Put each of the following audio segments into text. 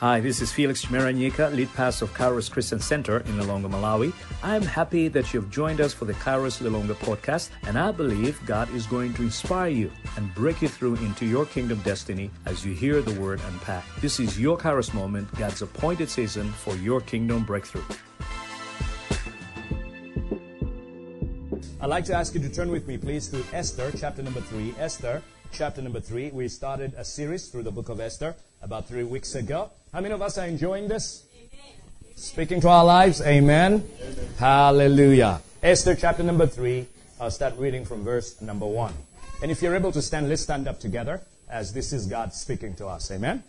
Hi, this is Felix Chimeranyika, lead pastor of Kairos Christian Center in Lilongwe, Malawi. I'm happy that you've joined us for the Kairos Lilongwe podcast, and I believe God is going to inspire you and break you through into your kingdom destiny as you hear the word unpacked. This is your Kairos moment, God's appointed season for your kingdom breakthrough. I'd like to ask you to turn with me, please, to Esther, chapter number 3. Esther, chapter number 3. We started a series through the book of Esther about three weeks ago. How many of us are enjoying this? Amen. Speaking to our lives? Amen. Amen. Hallelujah. Esther chapter number 3. I'll start reading from verse number 1. And if you're able to stand, let's stand up together as this is God speaking to us. Amen.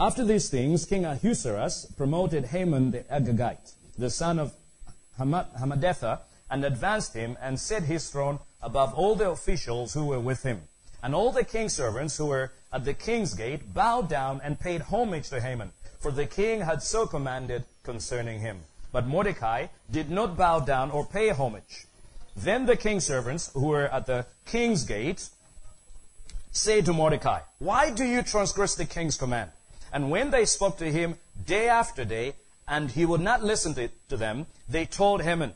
After these things, King Ahasuerus promoted Haman the Agagite, the son of Hammedatha, and advanced him and set his throne above all the officials who were with him. And all the king's servants who were at the king's gate bowed down and paid homage to Haman, for the king had so commanded concerning him. But Mordecai did not bow down or pay homage. Then the king's servants who were at the king's gate said to Mordecai, Why do you transgress the king's command? And when they spoke to him day after day, and he would not listen to, to them, they told Haman,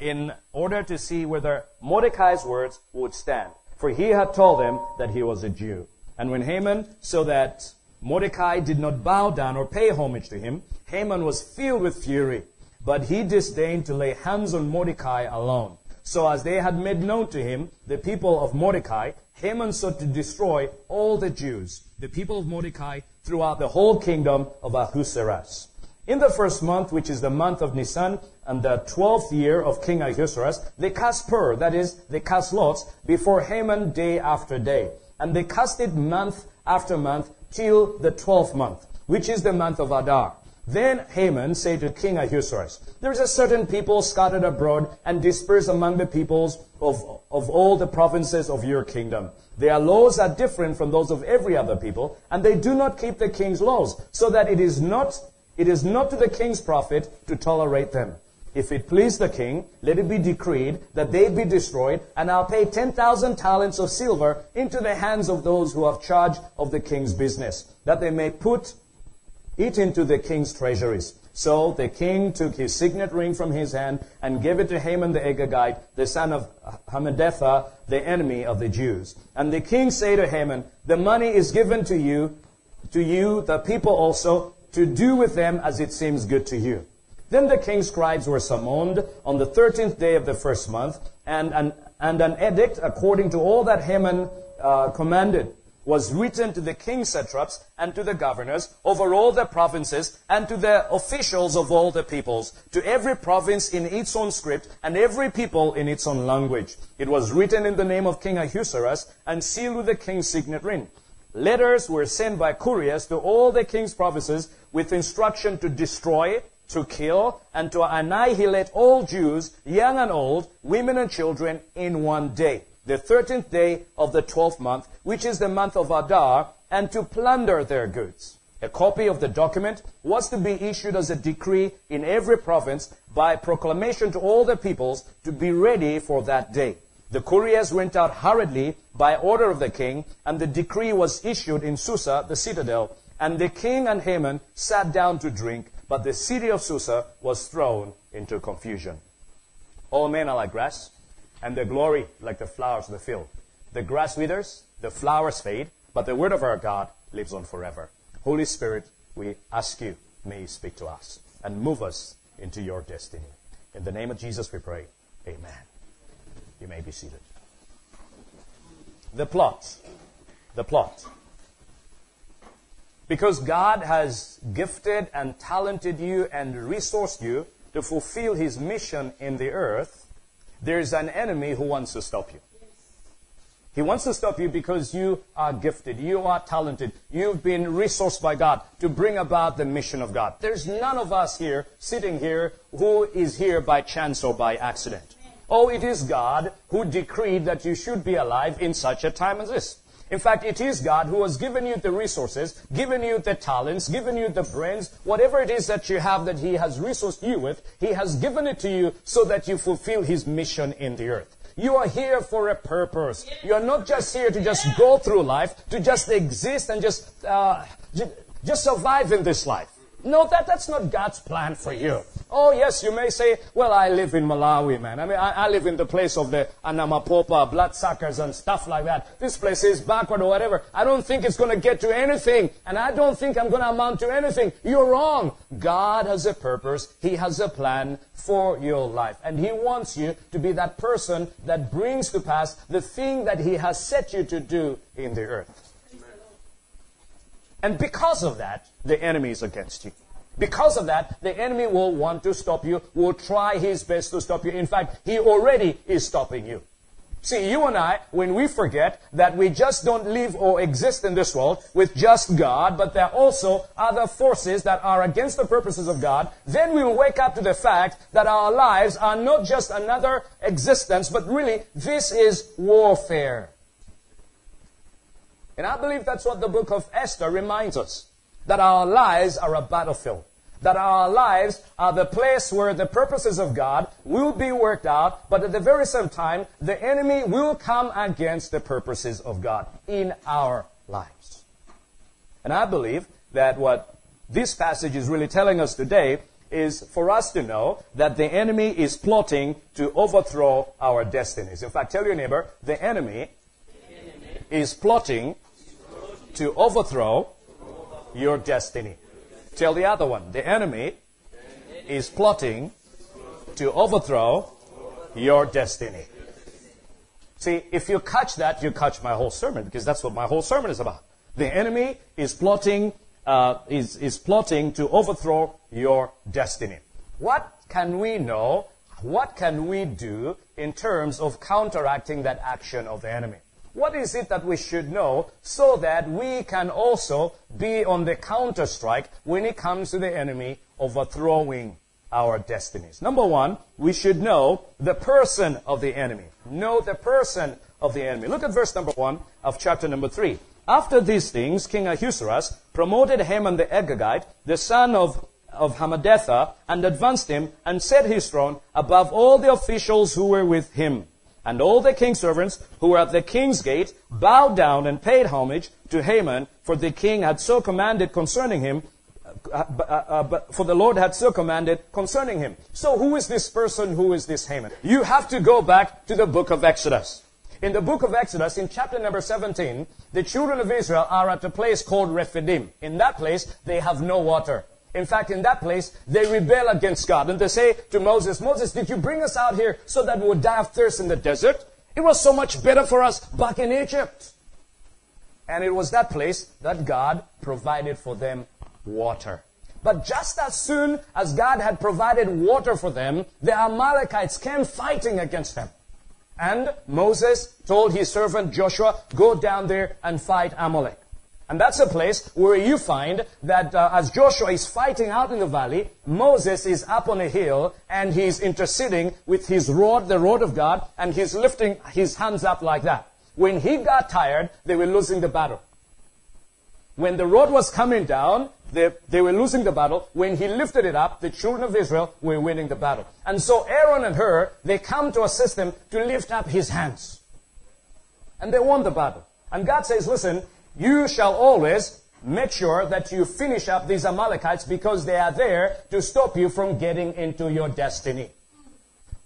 in order to see whether Mordecai's words would stand for he had told them that he was a Jew. And when Haman saw that Mordecai did not bow down or pay homage to him, Haman was filled with fury. But he disdained to lay hands on Mordecai alone. So as they had made known to him the people of Mordecai, Haman sought to destroy all the Jews, the people of Mordecai, throughout the whole kingdom of Ahasuerus. In the first month, which is the month of Nisan, and the twelfth year of King Ahasuerus, they cast pur, that is, they cast lots, before Haman day after day. And they cast it month after month till the twelfth month, which is the month of Adar. Then Haman said to King Ahasuerus, There is a certain people scattered abroad and dispersed among the peoples of, of all the provinces of your kingdom. Their laws are different from those of every other people, and they do not keep the king's laws, so that it is not it is not to the king's profit to tolerate them. If it please the king, let it be decreed that they be destroyed, and I'll pay 10,000 talents of silver into the hands of those who have charge of the king's business, that they may put it into the king's treasuries. So the king took his signet ring from his hand and gave it to Haman the Agagite, the son of Hammedatha, the enemy of the Jews. And the king said to Haman, The money is given to you, to you, the people also, to do with them as it seems good to you. Then the king's scribes were summoned on the thirteenth day of the first month, and an, and an edict according to all that Haman uh, commanded was written to the king's satraps and to the governors over all the provinces and to the officials of all the peoples, to every province in its own script and every people in its own language. It was written in the name of King Ahasuerus and sealed with the king's signet ring. Letters were sent by couriers to all the king's provinces with instruction to destroy, to kill, and to annihilate all Jews, young and old, women and children, in one day, the 13th day of the 12th month, which is the month of Adar, and to plunder their goods. A copy of the document was to be issued as a decree in every province by proclamation to all the peoples to be ready for that day. The couriers went out hurriedly by order of the king, and the decree was issued in Susa, the citadel. And the king and Haman sat down to drink, but the city of Susa was thrown into confusion. All men are like grass, and their glory like the flowers of the field. The grass withers, the flowers fade, but the word of our God lives on forever. Holy Spirit, we ask you, may you speak to us and move us into your destiny. In the name of Jesus we pray. Amen. You may be seated. The plot. The plot. Because God has gifted and talented you and resourced you to fulfill His mission in the earth, there is an enemy who wants to stop you. He wants to stop you because you are gifted, you are talented, you've been resourced by God to bring about the mission of God. There's none of us here, sitting here, who is here by chance or by accident. Oh, it is God who decreed that you should be alive in such a time as this. In fact, it is God who has given you the resources, given you the talents, given you the brains, whatever it is that you have that He has resourced you with, He has given it to you so that you fulfill His mission in the earth. You are here for a purpose. You are not just here to just go through life, to just exist and just, uh, Just survive in this life. No, that, that's not God's plan for you. Oh, yes, you may say, well, I live in Malawi, man. I mean, I, I live in the place of the Anamapopa, bloodsuckers and stuff like that. This place is backward or whatever. I don't think it's going to get to anything. And I don't think I'm going to amount to anything. You're wrong. God has a purpose. He has a plan for your life. And He wants you to be that person that brings to pass the thing that He has set you to do in the earth. And because of that, the enemy is against you. Because of that, the enemy will want to stop you, will try his best to stop you. In fact, he already is stopping you. See, you and I, when we forget that we just don't live or exist in this world with just God, but there are also other forces that are against the purposes of God, then we will wake up to the fact that our lives are not just another existence, but really this is warfare. And I believe that's what the book of Esther reminds us. That our lives are a battlefield. That our lives are the place where the purposes of God will be worked out, but at the very same time, the enemy will come against the purposes of God in our lives. And I believe that what this passage is really telling us today is for us to know that the enemy is plotting to overthrow our destinies. In fact, tell your neighbor, the enemy, the enemy is plotting to overthrow your destiny. Tell the other one, the enemy is plotting to overthrow your destiny. See, if you catch that, you catch my whole sermon because that's what my whole sermon is about. The enemy is plotting, uh, is, is plotting to overthrow your destiny. What can we know? What can we do in terms of counteracting that action of the enemy? What is it that we should know so that we can also be on the counter strike when it comes to the enemy overthrowing our destinies? Number one, we should know the person of the enemy. Know the person of the enemy. Look at verse number one of chapter number three. After these things, King Ahasuerus promoted Haman the Agagite, the son of, of Hammedatha, and advanced him and set his throne above all the officials who were with him. And all the king's servants who were at the king's gate bowed down and paid homage to Haman, for the king had so commanded concerning him, uh, uh, uh, for the Lord had so commanded concerning him. So who is this person? Who is this Haman? You have to go back to the book of Exodus. In the book of Exodus, in chapter number 17, the children of Israel are at a place called Rephidim. In that place, they have no water. In fact, in that place, they rebel against God. And they say to Moses, Moses, did you bring us out here so that we would die of thirst in the desert? It was so much better for us back in Egypt. And it was that place that God provided for them water. But just as soon as God had provided water for them, the Amalekites came fighting against them. And Moses told his servant Joshua, go down there and fight Amalek. And that's a place where you find that uh, as Joshua is fighting out in the valley, Moses is up on a hill and he's interceding with his rod, the rod of God, and he's lifting his hands up like that. When he got tired, they were losing the battle. When the rod was coming down, they, they were losing the battle. When he lifted it up, the children of Israel were winning the battle. And so Aaron and Hur, they come to assist him to lift up his hands. And they won the battle. And God says, listen, you shall always make sure that you finish up these Amalekites because they are there to stop you from getting into your destiny.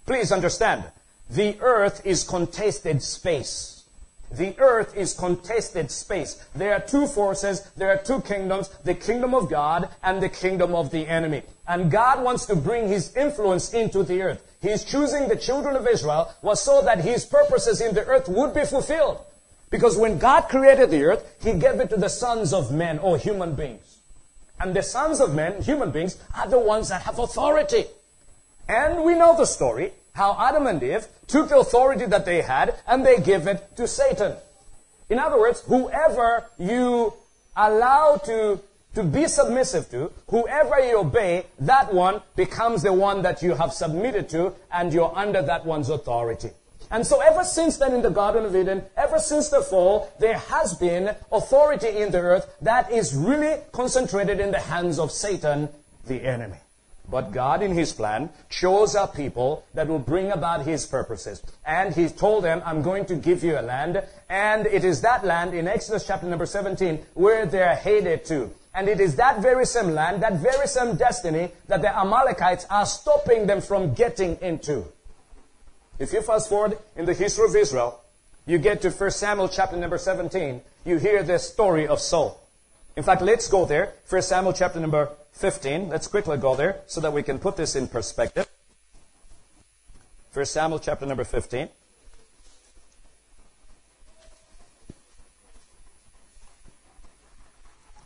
Please understand, the earth is contested space. The earth is contested space. There are two forces, there are two kingdoms, the kingdom of God and the kingdom of the enemy. And God wants to bring his influence into the earth. He's choosing the children of Israel was so that his purposes in the earth would be fulfilled. Because when God created the earth, He gave it to the sons of men or human beings. And the sons of men, human beings, are the ones that have authority. And we know the story, how Adam and Eve took the authority that they had and they gave it to Satan. In other words, whoever you allow to, to be submissive to, whoever you obey, that one becomes the one that you have submitted to and you're under that one's authority. And so ever since then in the Garden of Eden, ever since the fall, there has been authority in the earth that is really concentrated in the hands of Satan, the enemy. But God, in His plan, chose a people that will bring about His purposes. And He told them, I'm going to give you a land. And it is that land in Exodus chapter number 17 where they're headed to. And it is that very same land, that very same destiny that the Amalekites are stopping them from getting into. If you fast forward in the history of Israel, you get to 1 Samuel chapter number 17, you hear the story of Saul. In fact, let's go there. 1 Samuel chapter number 15. Let's quickly go there so that we can put this in perspective. 1 Samuel chapter number 15.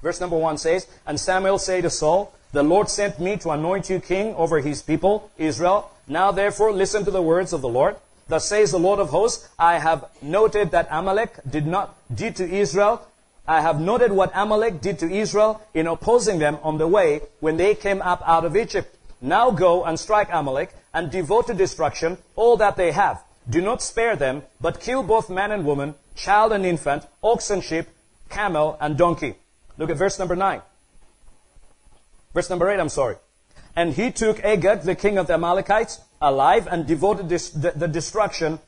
Verse number 1 says, And Samuel said to Saul, The Lord sent me to anoint you king over his people, Israel. Now therefore listen to the words of the Lord. Thus says the Lord of hosts, I have noted that Amalek did not did to Israel. I have noted what Amalek did to Israel in opposing them on the way when they came up out of Egypt. Now go and strike Amalek and devote to destruction all that they have. Do not spare them, but kill both man and woman, child and infant, ox and sheep, camel and donkey. Look at verse number 9. Verse number 8, I'm sorry. And he took Agag, the king of the Amalekites, alive and devoted this, the, the destruction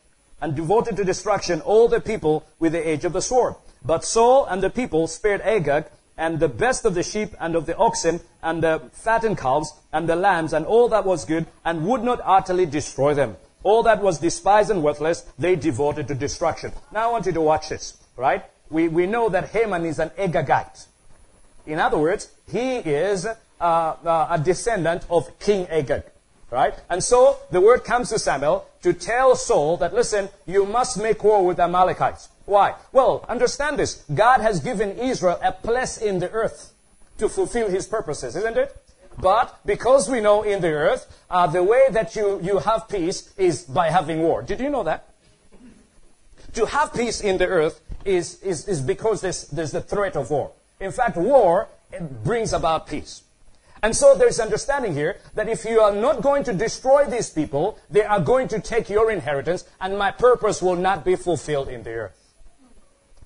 and devoted to destruction all the people with the edge of the sword. But Saul and the people spared Agag and the best of the sheep and of the oxen and the fattened calves and the lambs and all that was good and would not utterly destroy them. All that was despised and worthless, they devoted to destruction. Now I want you to watch this, right? We, we know that Haman is an Agagite. In other words, he is uh, uh, a descendant of King Agag. Right? And so the word comes to Samuel to tell Saul that, listen, you must make war with the Amalekites. Why? Well, understand this. God has given Israel a place in the earth to fulfill his purposes, isn't it? But because we know in the earth, uh, the way that you, you have peace is by having war. Did you know that? To have peace in the earth is, is, is because there's, there's the threat of war. In fact, war brings about peace. And so there's understanding here that if you are not going to destroy these people, they are going to take your inheritance and my purpose will not be fulfilled in the earth.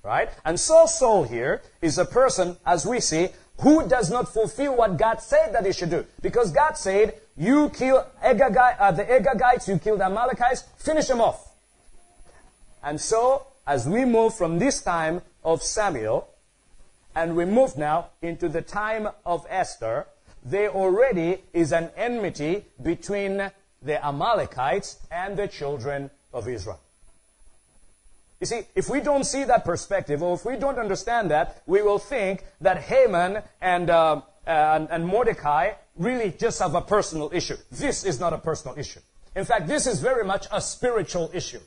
Right? And so Saul here is a person, as we see, who does not fulfill what God said that he should do. Because God said, you kill uh, the Agagites, you kill the Amalekites, finish them off. And so, as we move from this time of Samuel, and we move now into the time of Esther, there already is an enmity between the Amalekites and the children of Israel. You see, if we don't see that perspective, or if we don't understand that, we will think that Haman and, uh, and, and Mordecai really just have a personal issue. This is not a personal issue. In fact, this is very much a spiritual issue.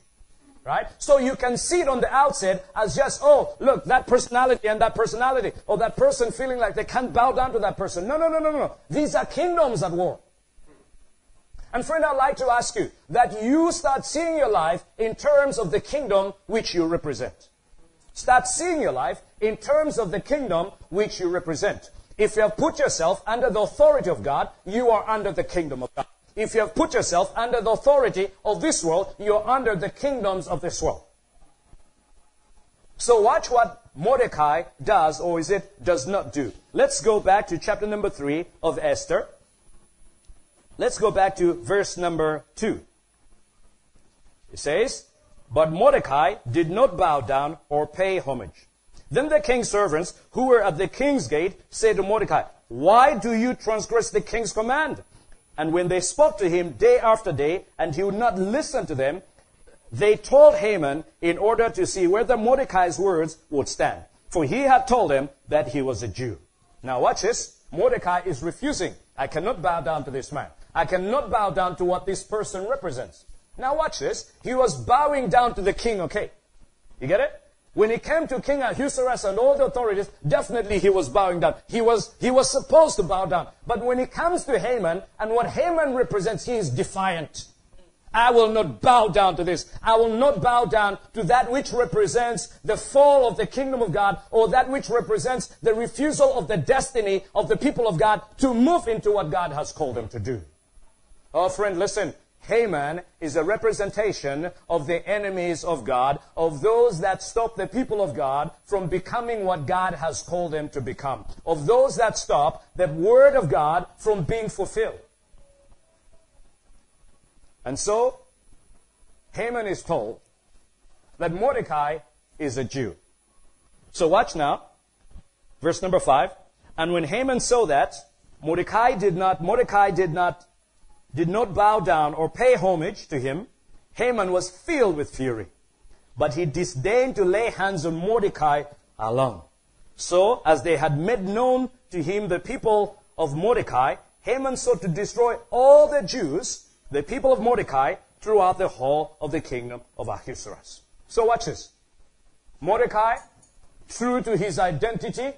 Right? So you can see it on the outset as just, oh, look, that personality and that personality, or that person feeling like they can't bow down to that person. No, no, no, no, no. These are kingdoms at war. And friend, I'd like to ask you that you start seeing your life in terms of the kingdom which you represent. Start seeing your life in terms of the kingdom which you represent. If you have put yourself under the authority of God, you are under the kingdom of God. If you have put yourself under the authority of this world, you're under the kingdoms of this world. So watch what Mordecai does, or is it does not do. Let's go back to chapter number 3 of Esther. Let's go back to verse number 2. It says, But Mordecai did not bow down or pay homage. Then the king's servants, who were at the king's gate, said to Mordecai, Why do you transgress the king's command? And when they spoke to him day after day, and he would not listen to them, they told Haman in order to see whether Mordecai's words would stand. For he had told them that he was a Jew. Now watch this. Mordecai is refusing. I cannot bow down to this man. I cannot bow down to what this person represents. Now watch this. He was bowing down to the king, okay? You get it? When he came to King Ahasuerus and all the authorities, definitely he was bowing down. He was, he was supposed to bow down. But when he comes to Haman, and what Haman represents, he is defiant. I will not bow down to this. I will not bow down to that which represents the fall of the kingdom of God or that which represents the refusal of the destiny of the people of God to move into what God has called them to do. Oh, friend, listen. Haman is a representation of the enemies of God, of those that stop the people of God from becoming what God has called them to become, of those that stop the word of God from being fulfilled. And so, Haman is told that Mordecai is a Jew. So watch now, verse number five. And when Haman saw that, Mordecai did not, Mordecai did not, did not bow down or pay homage to him, Haman was filled with fury. But he disdained to lay hands on Mordecai alone. So, as they had made known to him the people of Mordecai, Haman sought to destroy all the Jews, the people of Mordecai, throughout the whole of the kingdom of Ahasuerus. So watch this. Mordecai, true to his identity,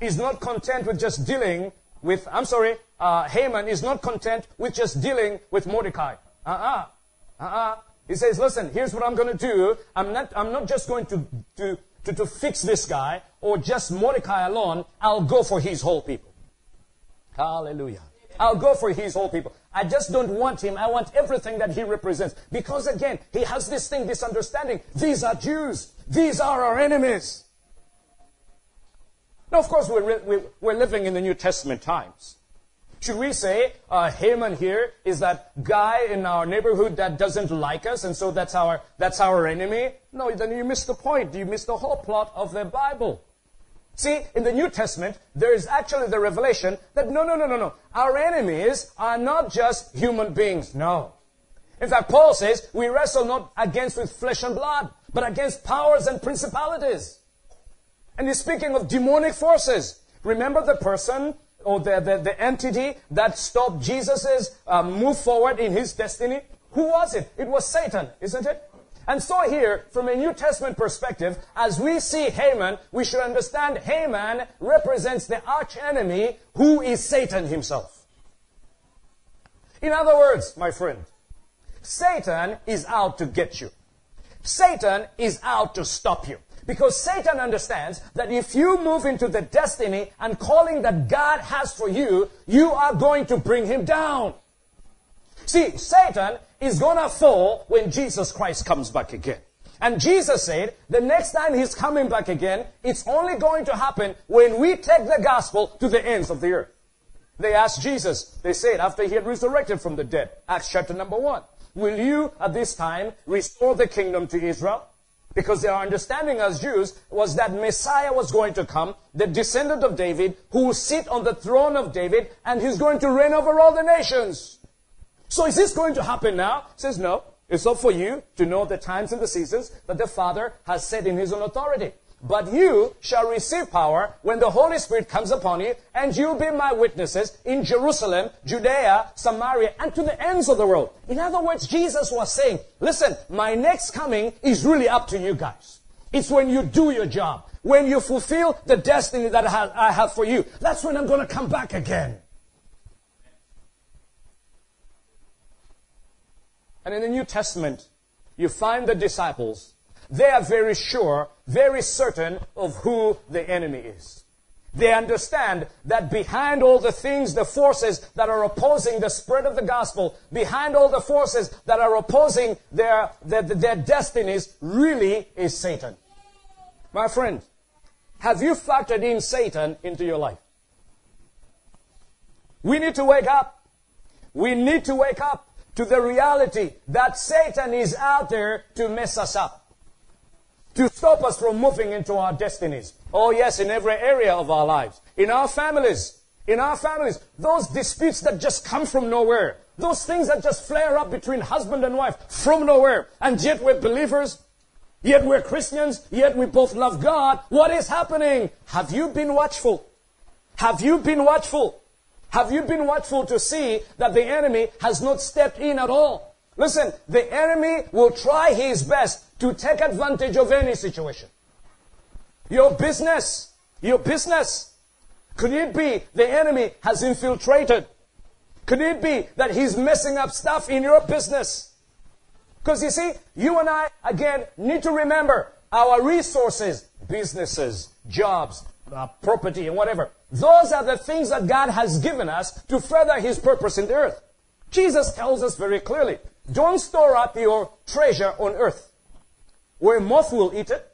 is not content with just dealing with, I'm sorry, uh, Haman is not content with just dealing with Mordecai. Uh-uh. Uh-uh. He says, listen, here's what I'm going to do. I'm not, I'm not just going to, to, to, to fix this guy or just Mordecai alone. I'll go for his whole people. Hallelujah. I'll go for his whole people. I just don't want him. I want everything that he represents. Because again, he has this thing, this understanding. These are Jews. These are our enemies. Now, of course, we're, we're living in the New Testament times. Should we say uh, Haman here is that guy in our neighborhood that doesn't like us, and so that's our that's our enemy? No, then you miss the point. You miss the whole plot of the Bible. See, in the New Testament, there is actually the revelation that no, no, no, no, no. Our enemies are not just human beings. No. In fact, Paul says we wrestle not against with flesh and blood, but against powers and principalities. And he's speaking of demonic forces. Remember the person or the, the, the entity that stopped Jesus' uh, move forward in his destiny? Who was it? It was Satan, isn't it? And so here, from a New Testament perspective, as we see Haman, we should understand Haman represents the arch enemy who is Satan himself. In other words, my friend, Satan is out to get you. Satan is out to stop you. Because Satan understands that if you move into the destiny and calling that God has for you, you are going to bring him down. See, Satan is gonna fall when Jesus Christ comes back again. And Jesus said, the next time he's coming back again, it's only going to happen when we take the gospel to the ends of the earth. They asked Jesus, they said, after he had resurrected from the dead, Acts chapter number one, will you at this time restore the kingdom to Israel? Because their understanding as Jews was that Messiah was going to come, the descendant of David, who will sit on the throne of David, and he's going to reign over all the nations. So is this going to happen now? He says, no. It's up for you to know the times and the seasons that the Father has set in his own authority. But you shall receive power when the Holy Spirit comes upon you, and you'll be my witnesses in Jerusalem, Judea, Samaria, and to the ends of the world. In other words, Jesus was saying, listen, my next coming is really up to you guys. It's when you do your job, when you fulfill the destiny that I have for you. That's when I'm going to come back again. And in the New Testament, you find the disciples they are very sure, very certain of who the enemy is. They understand that behind all the things, the forces that are opposing the spread of the gospel, behind all the forces that are opposing their, their, their destinies, really is Satan. My friend, have you factored in Satan into your life? We need to wake up. We need to wake up to the reality that Satan is out there to mess us up to stop us from moving into our destinies. Oh yes, in every area of our lives. In our families. In our families. Those disputes that just come from nowhere. Those things that just flare up between husband and wife from nowhere. And yet we're believers. Yet we're Christians. Yet we both love God. What is happening? Have you been watchful? Have you been watchful? Have you been watchful to see that the enemy has not stepped in at all? Listen, the enemy will try his best to take advantage of any situation. Your business, your business. Could it be the enemy has infiltrated? Could it be that he's messing up stuff in your business? Because you see, you and I, again, need to remember our resources, businesses, jobs, uh, property, and whatever. Those are the things that God has given us to further His purpose in the earth. Jesus tells us very clearly, don't store up your treasure on earth where moth will eat it,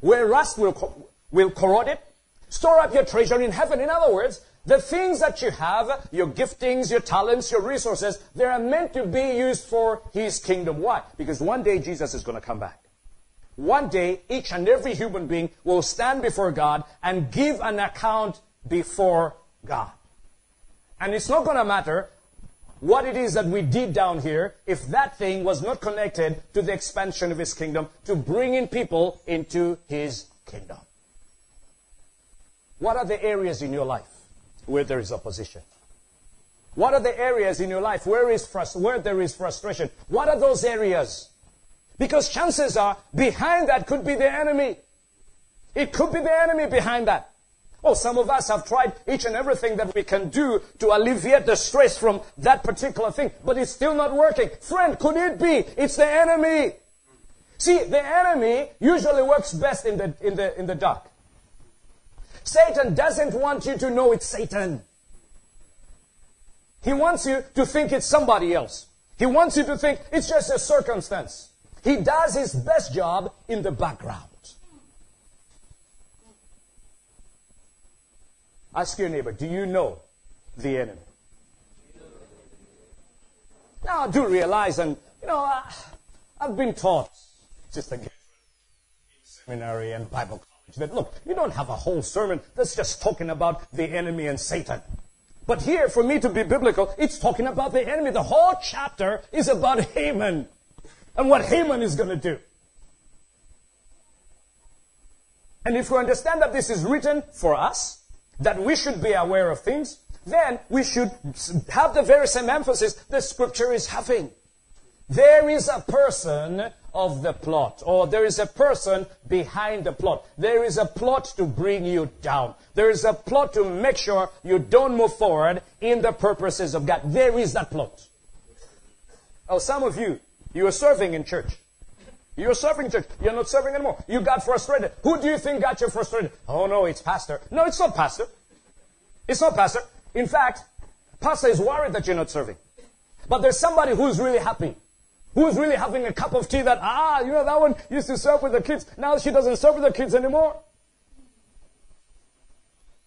where rust will, will corrode it. Store up your treasure in heaven. In other words, the things that you have, your giftings, your talents, your resources, they are meant to be used for His kingdom. Why? Because one day Jesus is going to come back. one day each and every human being will stand before God and give an account before God. And it's not going to matter what it is that we did down here if that thing was not connected to the expansion of his kingdom, to bringing people into his kingdom. What are the areas in your life where there is opposition? What are the areas in your life where, is frust- where there is frustration? What are those areas? Because chances are behind that could be the enemy. It could be the enemy behind that. Oh, some of us have tried each and everything that we can do to alleviate the stress from that particular thing, but it's still not working. Friend, could it be? It's the enemy. See, the enemy usually works best in the, in the, in the dark. Satan doesn't want you to know it's Satan. He wants you to think it's somebody else. He wants you to think it's just a circumstance. He does his best job in the background. Ask your neighbor, do you know the enemy? Now, I do realize, and, you know, I, I've been taught, just again, in seminary and Bible college, that look, you don't have a whole sermon that's just talking about the enemy and Satan. But here, for me to be biblical, it's talking about the enemy. The whole chapter is about Haman and what Haman is going to do. And if we understand that this is written for us, that we should be aware of things, then we should have the very same emphasis the scripture is having. There is a person of the plot, or there is a person behind the plot. There is a plot to bring you down. There is a plot to make sure you don't move forward in the purposes of God. There is that plot. Oh, some of you, you are serving in church. You're serving church. You're not serving anymore. You got frustrated. Who do you think got you frustrated? Oh no, it's pastor. No, it's not pastor. It's not pastor. In fact, pastor is worried that you're not serving. But there's somebody who's really happy. Who's really having a cup of tea that, ah, you know, that one used to serve with the kids. Now she doesn't serve with the kids anymore.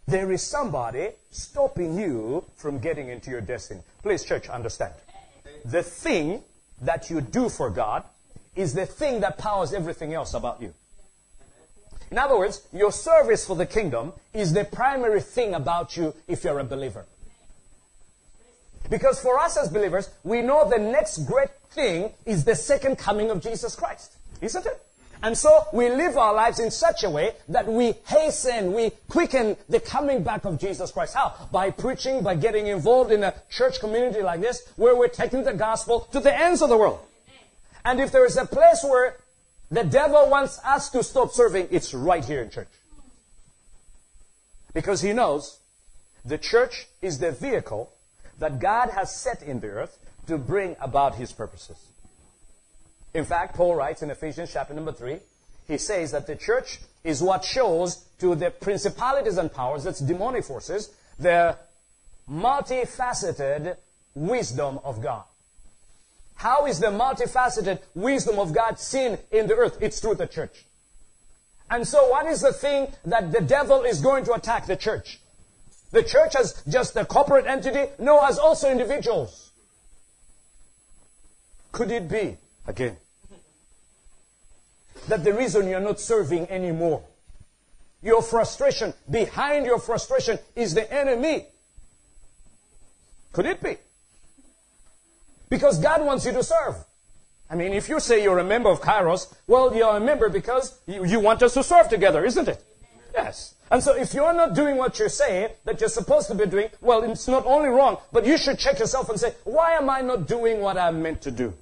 There is somebody stopping you from getting into your destiny. Please, church, understand. The thing that you do for God is the thing that powers everything else about you. In other words, your service for the kingdom is the primary thing about you if you're a believer. Because for us as believers, we know the next great thing is the second coming of Jesus Christ. Isn't it? And so we live our lives in such a way that we hasten, we quicken the coming back of Jesus Christ. How? By preaching, by getting involved in a church community like this, where we're taking the gospel to the ends of the world. And if there is a place where the devil wants us to stop serving, it's right here in church. Because he knows the church is the vehicle that God has set in the earth to bring about his purposes. In fact, Paul writes in Ephesians chapter number 3, he says that the church is what shows to the principalities and powers, that's demonic forces, the multifaceted wisdom of God. How is the multifaceted wisdom of God seen in the earth? It's through the church. And so what is the thing that the devil is going to attack the church? The church as just a corporate entity? No, as also individuals. Could it be, again, that the reason you're not serving anymore, your frustration, behind your frustration is the enemy? Could it be? Because God wants you to serve. I mean, if you say you're a member of Kairos, well, you're a member because you, you want us to serve together, isn't it? Yes. And so if you're not doing what you're saying that you're supposed to be doing, well, it's not only wrong, but you should check yourself and say, why am I not doing what I'm meant to do?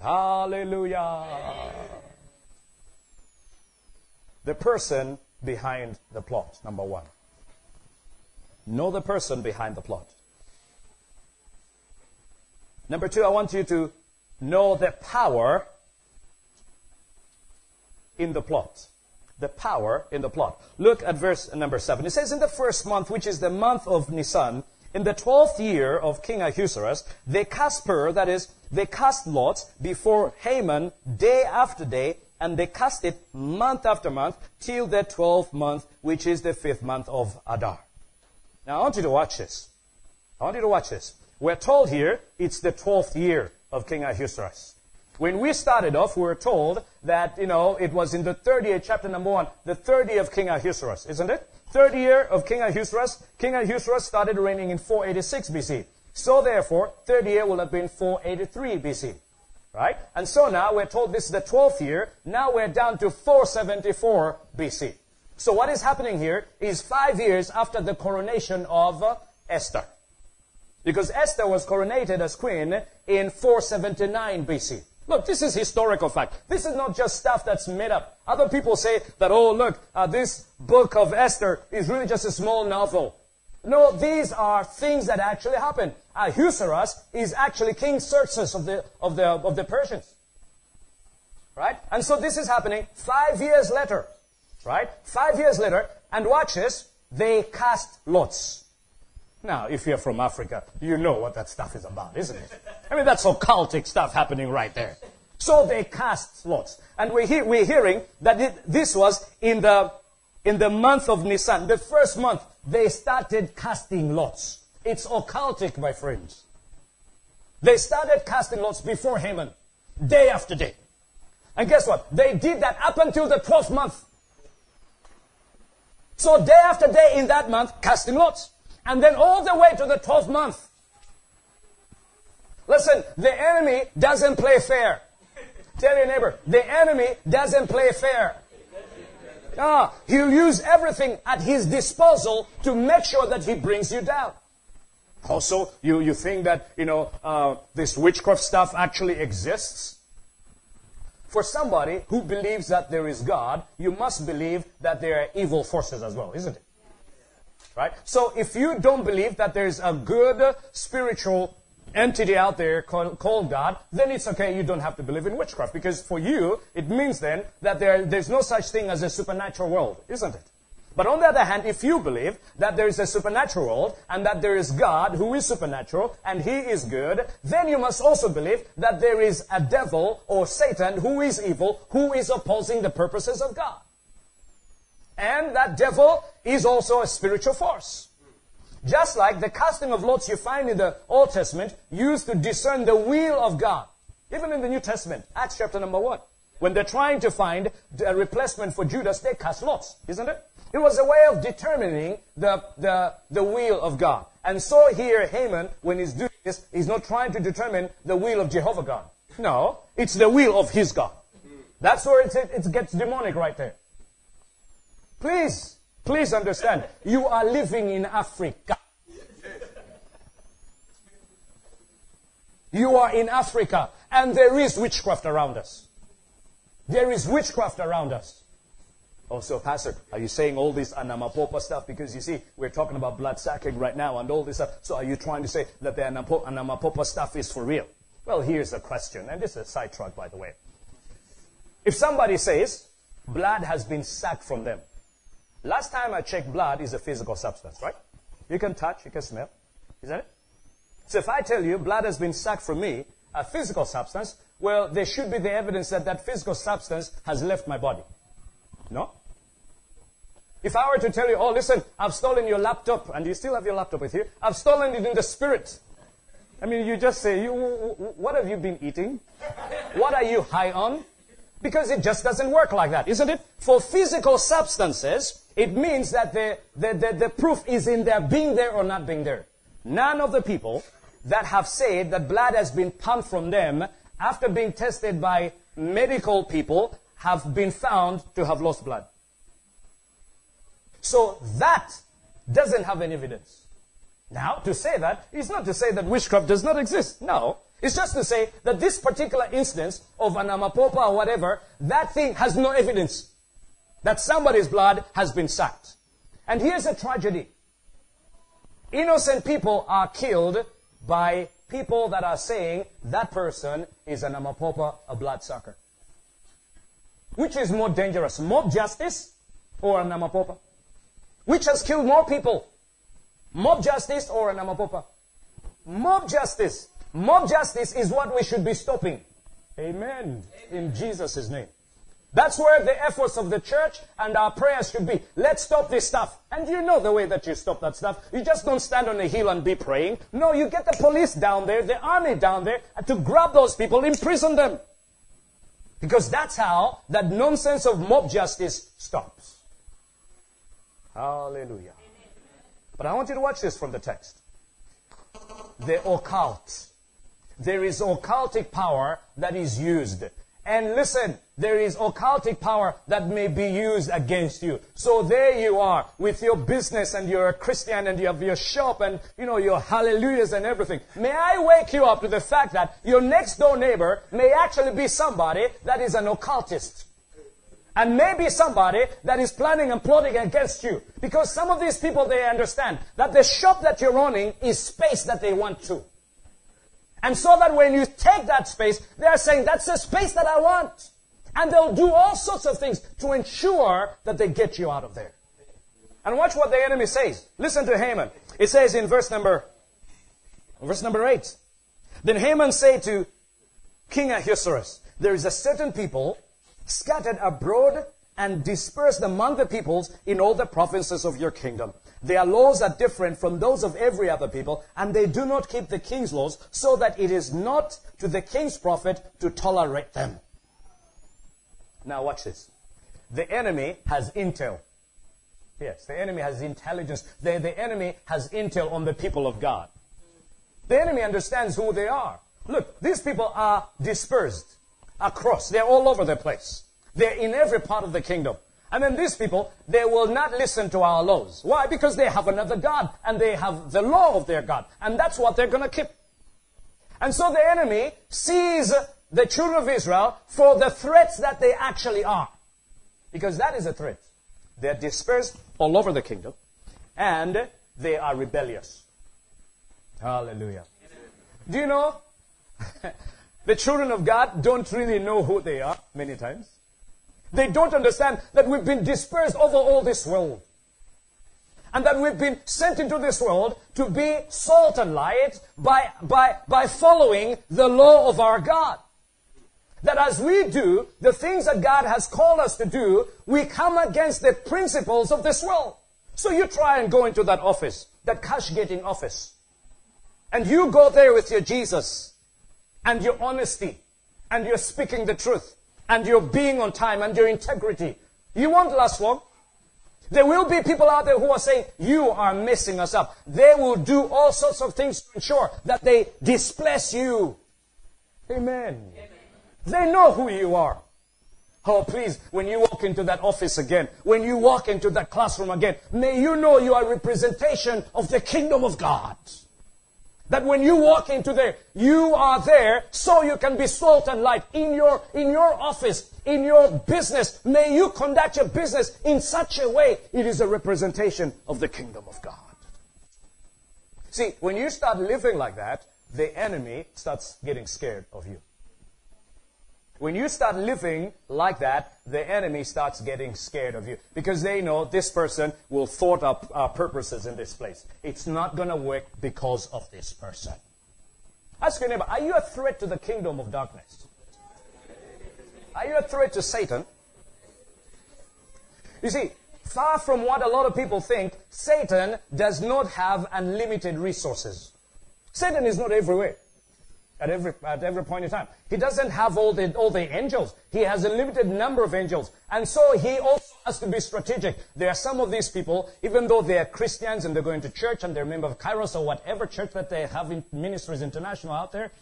Hallelujah. The person behind the plot, number one. Know the person behind the plot. Number two, I want you to know the power in the plot. The power in the plot. Look at verse number seven. It says, In the first month, which is the month of Nisan, in the twelfth year of King Ahasuerus, they cast pur, that is, they cast lots before Haman day after day, and they cast it month after month till the twelfth month, which is the fifth month of Adar. Now I want you to watch this. I want you to watch this. We're told here it's the 12th year of King Ahasuerus. When we started off, we were told that, you know, it was in the 30th, chapter number one, the 30th of King Ahasuerus, isn't it? Third year of King Ahasuerus. King Ahasuerus started reigning in 486 BC. So therefore, third year will have been 483 BC. Right? And so now we're told this is the 12th year. Now we're down to 474 BC. So what is happening here is five years after the coronation of uh, Esther. Because Esther was coronated as queen in 479 BC. Look, this is historical fact. This is not just stuff that's made up. Other people say that, oh, look, uh, this book of Esther is really just a small novel. No, these are things that actually happened. Ahasuerus is actually King Xerxes of the, of the, of the Persians. Right? And so this is happening five years later. Right? Five years later, and watch this, they cast lots. Now, if you're from Africa, you know what that stuff is about, isn't it? I mean, that's occultic stuff happening right there. So they cast lots. And we're, he- we're hearing that it, this was in the, in the month of Nisan, the first month, they started casting lots. It's occultic, my friends. They started casting lots before Haman, day after day. And guess what? They did that up until the 12th month. So day after day in that month, casting lots. And then all the way to the 12th month. Listen, the enemy doesn't play fair. Tell your neighbor, the enemy doesn't play fair. Ah, he'll use everything at his disposal to make sure that he brings you down. Also, you, you think that, you know, uh, this witchcraft stuff actually exists? For somebody who believes that there is God, you must believe that there are evil forces as well, isn't it? Right? So if you don't believe that there's a good spiritual entity out there called, called, God, then it's okay. You don't have to believe in witchcraft because for you, it means then that there, there's no such thing as a supernatural world, isn't it? But on the other hand, if you believe that there is a supernatural world and that there is God who is supernatural and he is good, then you must also believe that there is a devil or Satan who is evil, who is opposing the purposes of God. And that devil is also a spiritual force. Just like the casting of lots you find in the Old Testament used to discern the will of God. Even in the New Testament, Acts chapter number one. When they're trying to find a replacement for Judas, they cast lots, isn't it? It was a way of determining the, the, the will of God. And so here, Haman, when he's doing this, he's not trying to determine the will of Jehovah God. No, it's the will of his God. That's where it, it gets demonic right there. Please, please understand, you are living in Africa. You are in Africa, and there is witchcraft around us. There is witchcraft around us. Oh, so Pastor, are you saying all this Anamapopa stuff? Because you see, we're talking about blood sacking right now and all this stuff. So are you trying to say that the Anamapopa stuff is for real? Well, here's the question, and this is a sidetrack, by the way. If somebody says blood has been sacked from them, last time I checked, blood is a physical substance, right? You can touch, you can smell. Is that it? So if I tell you blood has been sucked from me, a physical substance, well, there should be the evidence that that physical substance has left my body. No? If I were to tell you, oh, listen, I've stolen your laptop, and you still have your laptop with you, I've stolen it in the spirit. I mean, you just say, you, what have you been eating? What are you high on? Because it just doesn't work like that, isn't it? For physical substances, it means that the, the, the, the proof is in their being there or not being there. None of the people that have said that blood has been pumped from them after being tested by medical people have been found to have lost blood. So that doesn't have any evidence. Now, to say that is not to say that witchcraft does not exist. No. It's just to say that this particular instance of an amapopa or whatever, that thing has no evidence that somebody's blood has been sucked. And here's a tragedy. Innocent people are killed by people that are saying that person is an amapopa, a bloodsucker. Which is more dangerous, mob justice or an amapopa? Which has killed more people? Mob justice or an amapopa? Mob justice. Mob justice is what we should be stopping. Amen. In Jesus' name. That's where the efforts of the church and our prayers should be. Let's stop this stuff. And you know the way that you stop that stuff. You just don't stand on a hill and be praying. No, you get the police down there, the army down there, to grab those people, imprison them. Because that's how that nonsense of mob justice stops. Hallelujah. But I want you to watch this from the text. The occult. There is occultic power that is used. And listen, there is occultic power that may be used against you. So there you are with your business and you're a Christian and you have your shop and, you know, your hallelujahs and everything. May I wake you up to the fact that your next door neighbor may actually be somebody that is an occultist. And maybe somebody that is planning and plotting against you. Because some of these people, they understand that the shop that you're running is space that they want to. And so that when you take that space, they are saying, that's the space that I want. And they'll do all sorts of things to ensure that they get you out of there. And watch what the enemy says. Listen to Haman. It says in verse number, verse number eight. Then Haman said to King Ahasuerus, there is a certain people scattered abroad and dispersed among the peoples in all the provinces of your kingdom. Their laws are different from those of every other people, and they do not keep the king's laws, so that it is not to the king's profit to tolerate them. Now watch this. The enemy has intel. Yes, the enemy has intelligence. The, the enemy has intel on the people of God. The enemy understands who they are. Look, these people are dispersed across. They're all over the place. They're in every part of the kingdom. And then these people, they will not listen to our laws. Why? Because they have another God and they have the law of their God. And that's what they're going to keep. And so the enemy sees the children of Israel for the threats that they actually are. Because that is a threat. They're dispersed all over the kingdom and they are rebellious. Hallelujah. Do you know? the children of God don't really know who they are many times. They don't understand that we've been dispersed over all this world. And that we've been sent into this world to be salt and light by, by, by following the law of our God. That as we do the things that God has called us to do, we come against the principles of this world. So you try and go into that office, that cash getting office. And you go there with your Jesus and your honesty and you're speaking the truth and your being on time and your integrity. You won't last long. There will be people out there who are saying, you are messing us up. They will do all sorts of things to ensure that they displace you. Amen. Amen. They know who you are. Oh, please, when you walk into that office again, when you walk into that classroom again, may you know you are a representation of the kingdom of God. That when you walk into there, you are there so you can be salt and light in your, in your office, in your business. May you conduct your business in such a way it is a representation of the kingdom of God. See, when you start living like that, the enemy starts getting scared of you. When you start living like that, the enemy starts getting scared of you because they know this person will thwart up our purposes in this place. It's not going to work because of this person. Ask your neighbor, are you a threat to the kingdom of darkness? Are you a threat to Satan? You see, far from what a lot of people think, Satan does not have unlimited resources. Satan is not everywhere at every, at every point in time. He doesn't have all the, all the angels. He has a limited number of angels. And so he also has to be strategic. There are some of these people, even though they are Christians and they're going to church and they're a member of Kairos or whatever church that they have in Ministries International out there,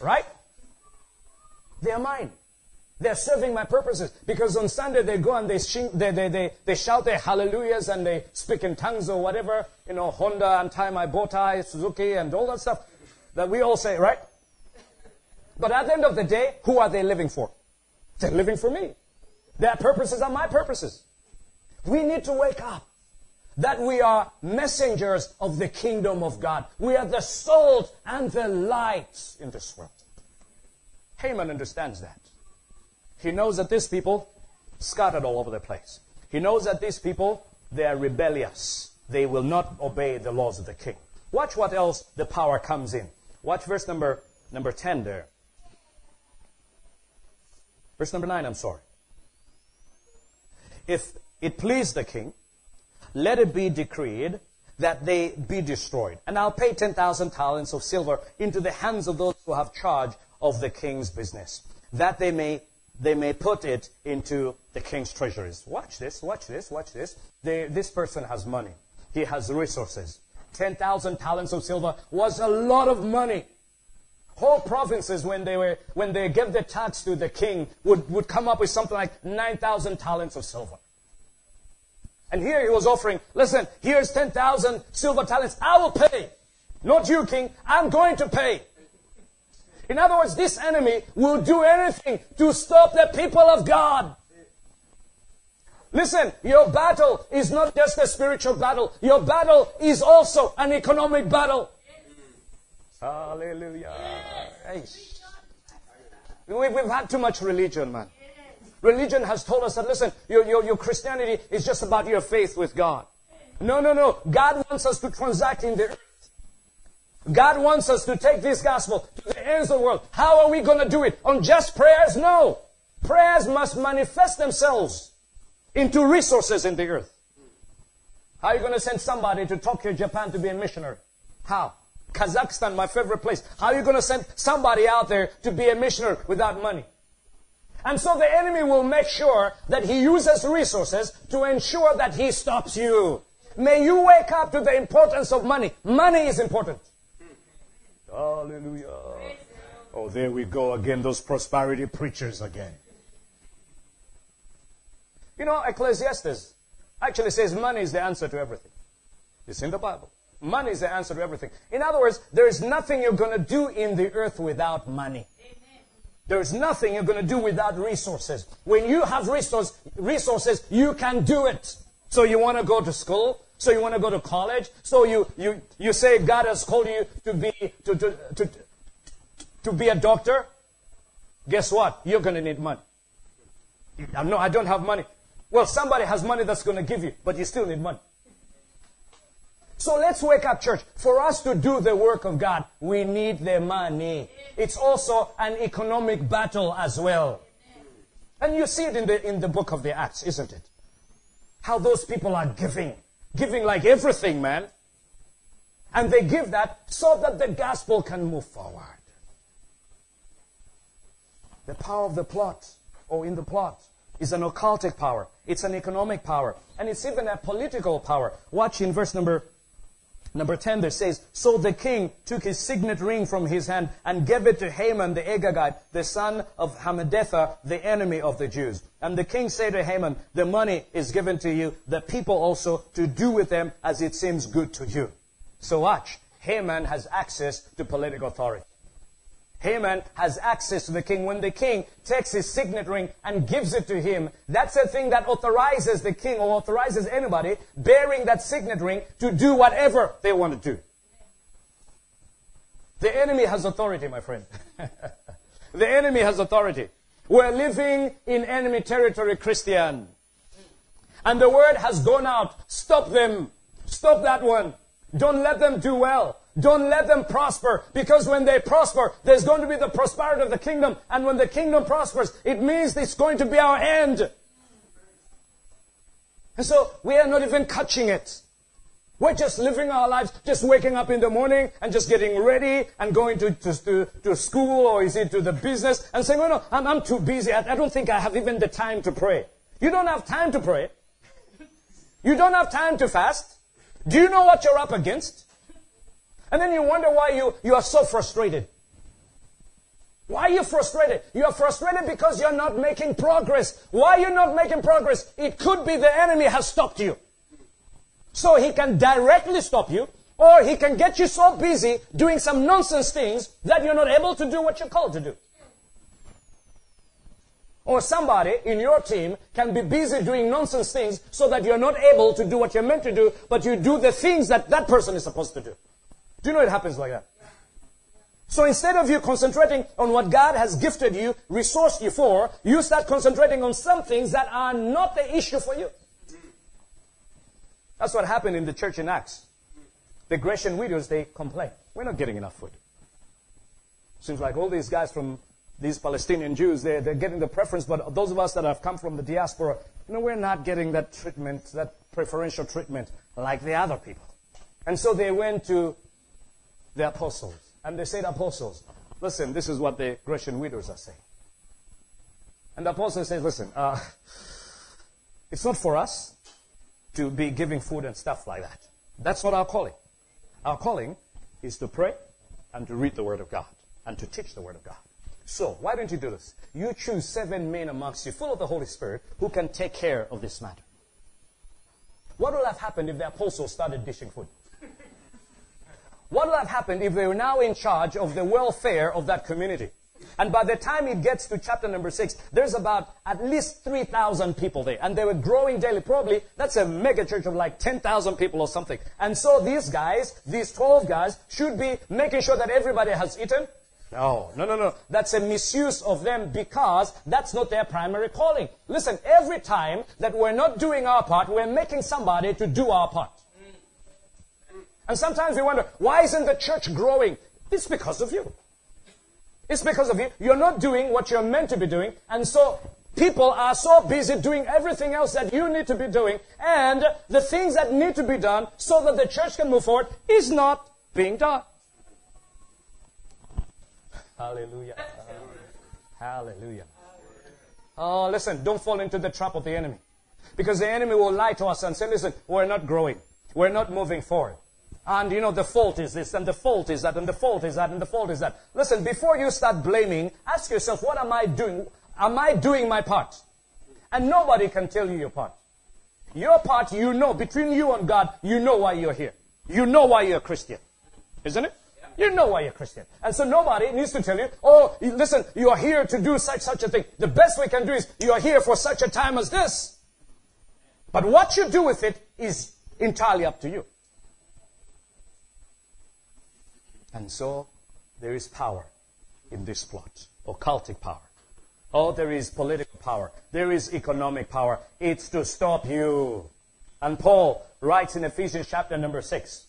right? They are mine. They're serving my purposes. Because on Sunday they go and they, they, they, they, they shout their hallelujahs and they speak in tongues or whatever. You know, Honda, my bow tie, Suzuki and all that stuff that we all say, right? But at the end of the day, who are they living for? They're living for me. Their purposes are my purposes. We need to wake up that we are messengers of the kingdom of God. We are the salt and the light in this world. Haman understands that. He knows that these people scattered all over the place. He knows that these people, they are rebellious. They will not obey the laws of the king. Watch what else the power comes in. Watch verse number, number 10 there. Verse number 9, I'm sorry. If it please the king, let it be decreed that they be destroyed. And I'll pay 10,000 talents of silver into the hands of those who have charge of the king's business, that they may they may put it into the king's treasuries. Watch this, watch this, watch this. They, this person has money. He has resources. 10,000 talents of silver was a lot of money. Whole provinces, when they were, when they gave the tax to the king, would, would come up with something like 9,000 talents of silver. And here he was offering, listen, here's 10,000 silver talents. I will pay. Not you, king. I'm going to pay. In other words, this enemy will do anything to stop the people of God. Listen, your battle is not just a spiritual battle. Your battle is also an economic battle. Hallelujah. Hey. We've, we've had too much religion, man. Religion has told us that, listen, your, your, your Christianity is just about your faith with God. No, no, no. God wants us to transact in the earth. God wants us to take this gospel to the ends of the world. How are we going to do it? On just prayers? No. Prayers must manifest themselves into resources in the earth. How are you going to send somebody to Tokyo, Japan to be a missionary? How? Kazakhstan, my favorite place. How are you going to send somebody out there to be a missionary without money? And so the enemy will make sure that he uses resources to ensure that he stops you. May you wake up to the importance of money. Money is important. Hallelujah. Oh, there we go again, those prosperity preachers again. You know, Ecclesiastes actually says money is the answer to everything. It's in the Bible. Money is the answer to everything. In other words, there is nothing you're going to do in the earth without money. There's nothing you're going to do without resources. When you have resource, resources, you can do it. So you want to go to school? So you want to go to college? So you, you, you say God has called you to be, to, to, to, to be a doctor? Guess what? You're going to need money. No, I don't have money. Well, somebody has money that's going to give you, but you still need money. So let's wake up, church. For us to do the work of God, we need the money. It's also an economic battle as well. And you see it in the, in the book of the Acts, isn't it? How those people are giving. Giving like everything, man. And they give that so that the gospel can move forward. The power of the plot, or in the plot, is an occultic power. It's an economic power. And it's even a political power. Watch in verse number Number 10 there says, So the king took his signet ring from his hand and gave it to Haman the Agagite, the son of Hammedatha, the enemy of the Jews. And the king said to Haman, The money is given to you, the people also, to do with them as it seems good to you. So watch. Haman has access to political authority. Haman has access to the king. When the king takes his signet ring and gives it to him, that's a thing that authorizes the king or authorizes anybody bearing that signet ring to do whatever they want to do. The enemy has authority, my friend. the enemy has authority. We're living in enemy territory, Christian. And the word has gone out. Stop them. Stop that one. Don't let them do well. Don't let them prosper because when they prosper, there's going to be the prosperity of the kingdom. And when the kingdom prospers, it means it's going to be our end. And so we are not even catching it. We're just living our lives, just waking up in the morning and just getting ready and going to, to, to, school or is it to the business and saying, oh no, I'm, I'm too busy. I, I don't think I have even the time to pray. You don't have time to pray. You don't have time to fast. Do you know what you're up against? And then you wonder why you, you are so frustrated. Why are you frustrated? You are frustrated because you're not making progress. Why are you not making progress? It could be the enemy has stopped you. So he can directly stop you, or he can get you so busy doing some nonsense things that you're not able to do what you're called to do. Or somebody in your team can be busy doing nonsense things so that you're not able to do what you're meant to do, but you do the things that that person is supposed to do. Do you know it happens like that? So instead of you concentrating on what God has gifted you, resourced you for, you start concentrating on some things that are not the issue for you. That's what happened in the church in Acts. The Grecian widows, they complain. We're not getting enough food. Seems like all these guys from these Palestinian Jews, they're, they're getting the preference, but those of us that have come from the diaspora, you know, we're not getting that treatment, that preferential treatment like the other people. And so they went to the apostles. And they said, apostles, listen, this is what the Grecian widows are saying. And the apostle says, listen, uh, it's not for us to be giving food and stuff like that. That's not our calling. Our calling is to pray and to read the Word of God and to teach the Word of God. So, why don't you do this? You choose seven men amongst you, full of the Holy Spirit, who can take care of this matter. What will have happened if the apostles started dishing food? What would have happened if they were now in charge of the welfare of that community? And by the time it gets to chapter number six, there's about at least 3,000 people there. And they were growing daily. Probably that's a mega church of like 10,000 people or something. And so these guys, these 12 guys, should be making sure that everybody has eaten. No, no, no, no. That's a misuse of them because that's not their primary calling. Listen, every time that we're not doing our part, we're making somebody to do our part. And sometimes we wonder, why isn't the church growing? It's because of you. It's because of you. You're not doing what you're meant to be doing. And so people are so busy doing everything else that you need to be doing. And the things that need to be done so that the church can move forward is not being done. Hallelujah. Hallelujah. Oh, listen, don't fall into the trap of the enemy. Because the enemy will lie to us and say, listen, we're not growing. We're not moving forward. And you know, the fault is this, and the fault is that, and the fault is that, and the fault is that. Listen, before you start blaming, ask yourself, what am I doing? Am I doing my part? And nobody can tell you your part. Your part, you know, between you and God, you know why you're here. You know why you're a Christian. Isn't it? You know why you're Christian. And so nobody needs to tell you, oh, listen, you are here to do such, such a thing. The best we can do is, you are here for such a time as this. But what you do with it is entirely up to you. And so there is power in this plot, occultic power. Oh, there is political power. There is economic power. It's to stop you. And Paul writes in Ephesians chapter number 6,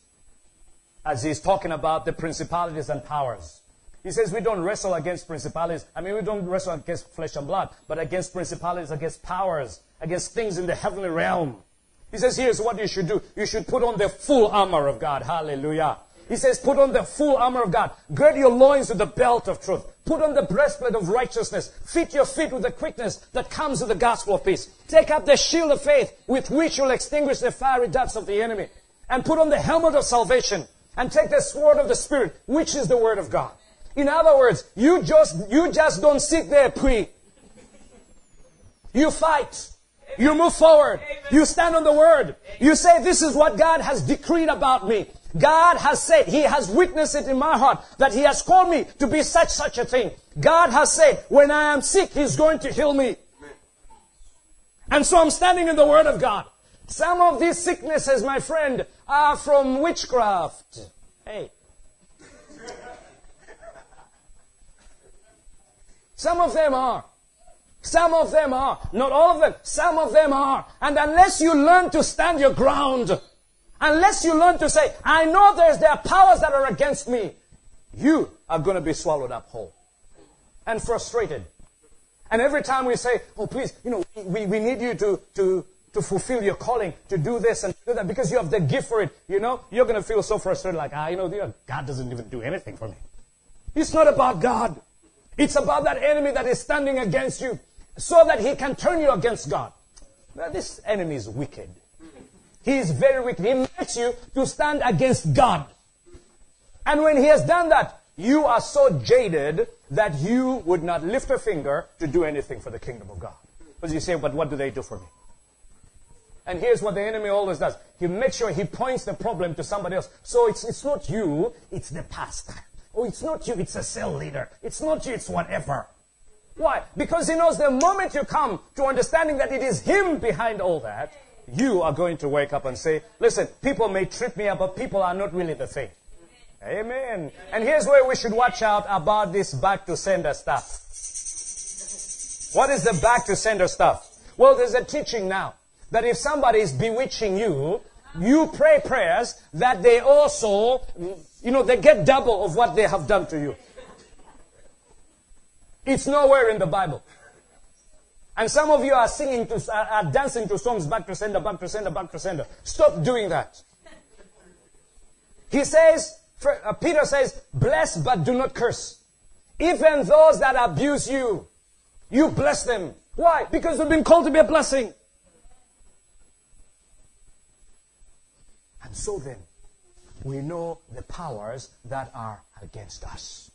as he's talking about the principalities and powers. He says we don't wrestle against principalities. I mean, we don't wrestle against flesh and blood, but against principalities, against powers, against things in the heavenly realm. He says, here's what you should do. You should put on the full armor of God. Hallelujah. He says, put on the full armor of God. Gird your loins with the belt of truth. Put on the breastplate of righteousness. Fit your feet with the quickness that comes with the gospel of peace. Take up the shield of faith with which you'll extinguish the fiery darts of the enemy. And put on the helmet of salvation. And take the sword of the Spirit, which is the word of God. In other words, you just, you just don't sit there pre. You fight. You move forward. You stand on the word. You say, this is what God has decreed about me. God has said, He has witnessed it in my heart that He has called me to be such, such a thing. God has said, when I am sick, He's going to heal me. And so I'm standing in the Word of God. Some of these sicknesses, my friend, are from witchcraft. Hey. Some of them are. Some of them are. Not all of them. Some of them are. And unless you learn to stand your ground, Unless you learn to say, I know there's there are powers that are against me, you are going to be swallowed up whole and frustrated. And every time we say, oh, please, you know, we, we need you to, to, to fulfill your calling, to do this and do that, because you have the gift for it, you know, you're going to feel so frustrated, like, ah, you know, God doesn't even do anything for me. It's not about God. It's about that enemy that is standing against you so that he can turn you against God. Now, this enemy is wicked. He is very wicked. He makes you to stand against God. And when he has done that, you are so jaded that you would not lift a finger to do anything for the kingdom of God. Because you say, but what do they do for me? And here's what the enemy always does. He makes sure he points the problem to somebody else. So it's, it's not you, it's the pastor. Oh, it's not you, it's a cell leader. It's not you, it's whatever. Why? Because he knows the moment you come to understanding that it is him behind all that, you are going to wake up and say, listen, people may trip me up, but people are not really the thing. Amen. And here's where we should watch out about this back to sender stuff. What is the back to sender stuff? Well, there's a teaching now that if somebody is bewitching you, you pray prayers that they also, you know, they get double of what they have done to you. It's nowhere in the Bible. And some of you are singing to, are dancing to songs back to sender, back back. Stop doing that. He says, uh, Peter says, bless but do not curse. Even those that abuse you, You bless them. Why? Because they've been called to be a blessing. And so then, we know the powers that are against us.